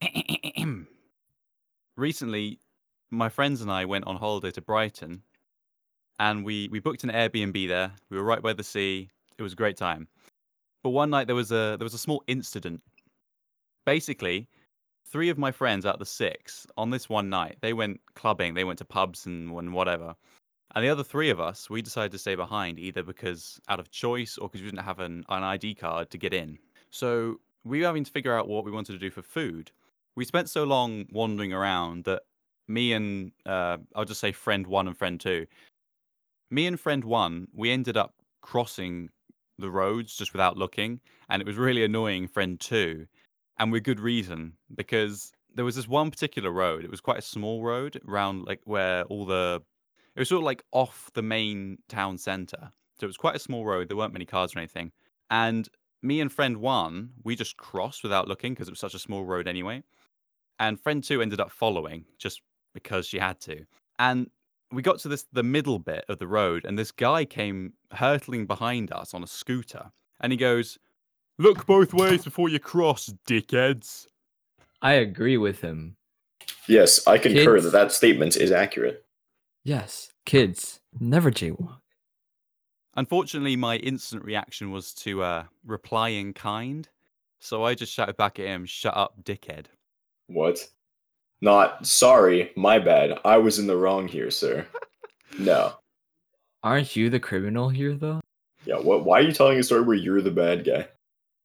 recently, my friends and I went on holiday to Brighton, and we we booked an Airbnb there. We were right by the sea. It was a great time. But one night there was a there was a small incident. Basically, three of my friends out of the six on this one night they went clubbing. They went to pubs and, and whatever. And the other three of us, we decided to stay behind either because out of choice or because we didn't have an, an ID card to get in. So we were having to figure out what we wanted to do for food. We spent so long wandering around that me and uh, I'll just say friend one and friend two, me and friend one, we ended up crossing the roads just without looking, and it was really annoying friend two, and with good reason because there was this one particular road. It was quite a small road around like where all the it was sort of like off the main town center. So it was quite a small road. There weren't many cars or anything. And me and friend one, we just crossed without looking because it was such a small road anyway. And friend two ended up following just because she had to. And we got to this the middle bit of the road, and this guy came hurtling behind us on a scooter, and he goes, "Look both ways before you cross, dickheads." I agree with him. Yes, I concur Kids- that that statement is accurate. Yes, kids never jaywalk. Unfortunately, my instant reaction was to uh, reply in kind, so I just shouted back at him, "Shut up, dickhead." What? Not sorry, my bad. I was in the wrong here, sir. No. Aren't you the criminal here, though? Yeah, what why are you telling a story where you're the bad guy?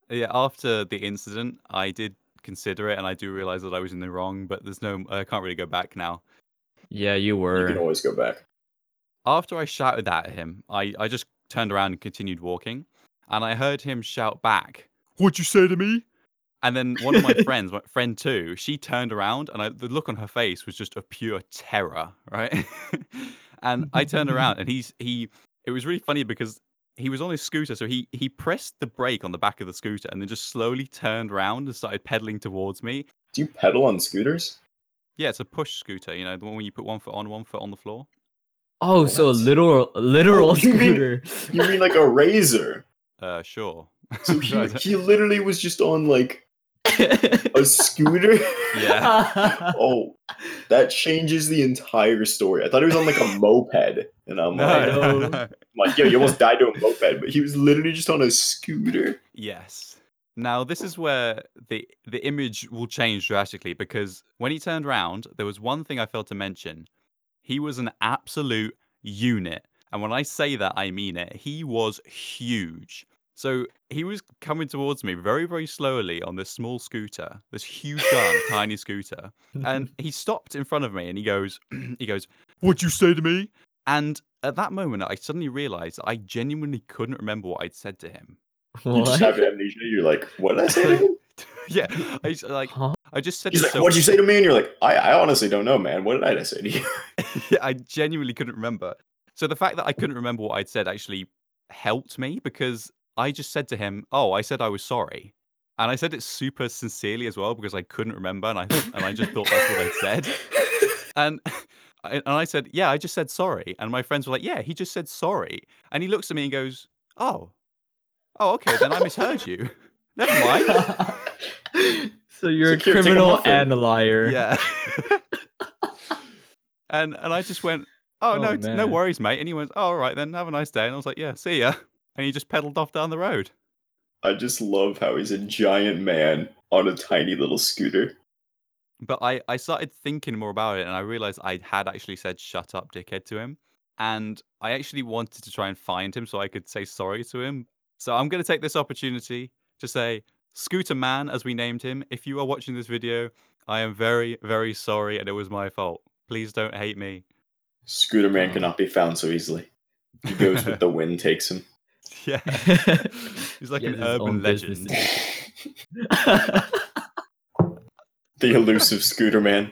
Yeah, after the incident, I did consider it, and I do realize that I was in the wrong. But there's no, I can't really go back now. Yeah, you were. You can always go back. After I shouted that at him, I, I just turned around and continued walking, and I heard him shout back, "What'd you say to me?" And then one of my friends, my friend two, she turned around, and I, the look on her face was just of pure terror, right? and I turned around, and he's he. It was really funny because he was on his scooter, so he he pressed the brake on the back of the scooter, and then just slowly turned around and started pedaling towards me. Do you pedal on scooters? Yeah, it's a push scooter, you know, the one where you put one foot on, one foot on the floor. Oh, so a literal, literal Oh, you mean- scooter. You mean like a razor? Uh, sure. So he, he literally was just on like a scooter? Yeah. oh, that changes the entire story. I thought he was on like a moped, and I'm No, like, no, no. no. I'm like, yo, you almost died to a moped, but he was literally just on a scooter. Yes. Now this is where the the image will change drastically because when he turned around, there was one thing I failed to mention. He was an absolute unit. And when I say that, I mean it. He was huge. So he was coming towards me very, very slowly on this small scooter, this huge gun, tiny scooter. And he stopped in front of me and he goes, he goes, What'd you say to me? And at that moment, I suddenly realized I genuinely couldn't remember what I'd said to him. You just have amnesia. You're like, what did I say to him? yeah, I s- like Huh? I just said He's like, so what'd you say to me? And you're like, I, I honestly don't know, man. What did I say to you? yeah, I genuinely couldn't remember. So the fact that I couldn't remember what I'd said actually helped me because I just said to him, "Oh, I said I was sorry," and I said it super sincerely as well because I couldn't remember and I and I just thought that's what I'd said. And I, and I said, "Yeah, I just said sorry," and my friends were like, "Yeah, he just said sorry," and he looks at me and goes, "Oh, oh, okay, then I misheard you. Never mind." so you're a So here, take a criminal muffin. and a liar. Yeah. and and I just went, oh, Oh, no, t- no worries, mate. And he went, oh, all right then, have a nice day. And I was like, yeah, see ya. And he just pedaled off down the road. I just love how he's a giant man on a tiny little scooter. But I I started thinking more about it, and I realized I had actually said "shut up, dickhead" to him, and I actually wanted to try and find him so I could say sorry to him. So I'm going to take this opportunity to say, Scooter Man, as we named him, if you are watching this video, I am very, very sorry, and it was my fault. Please don't hate me. Scooter man mm. cannot be found so easily. He goes with the wind takes him. Yeah. He's like He an has his own urban legend. The elusive scooter man.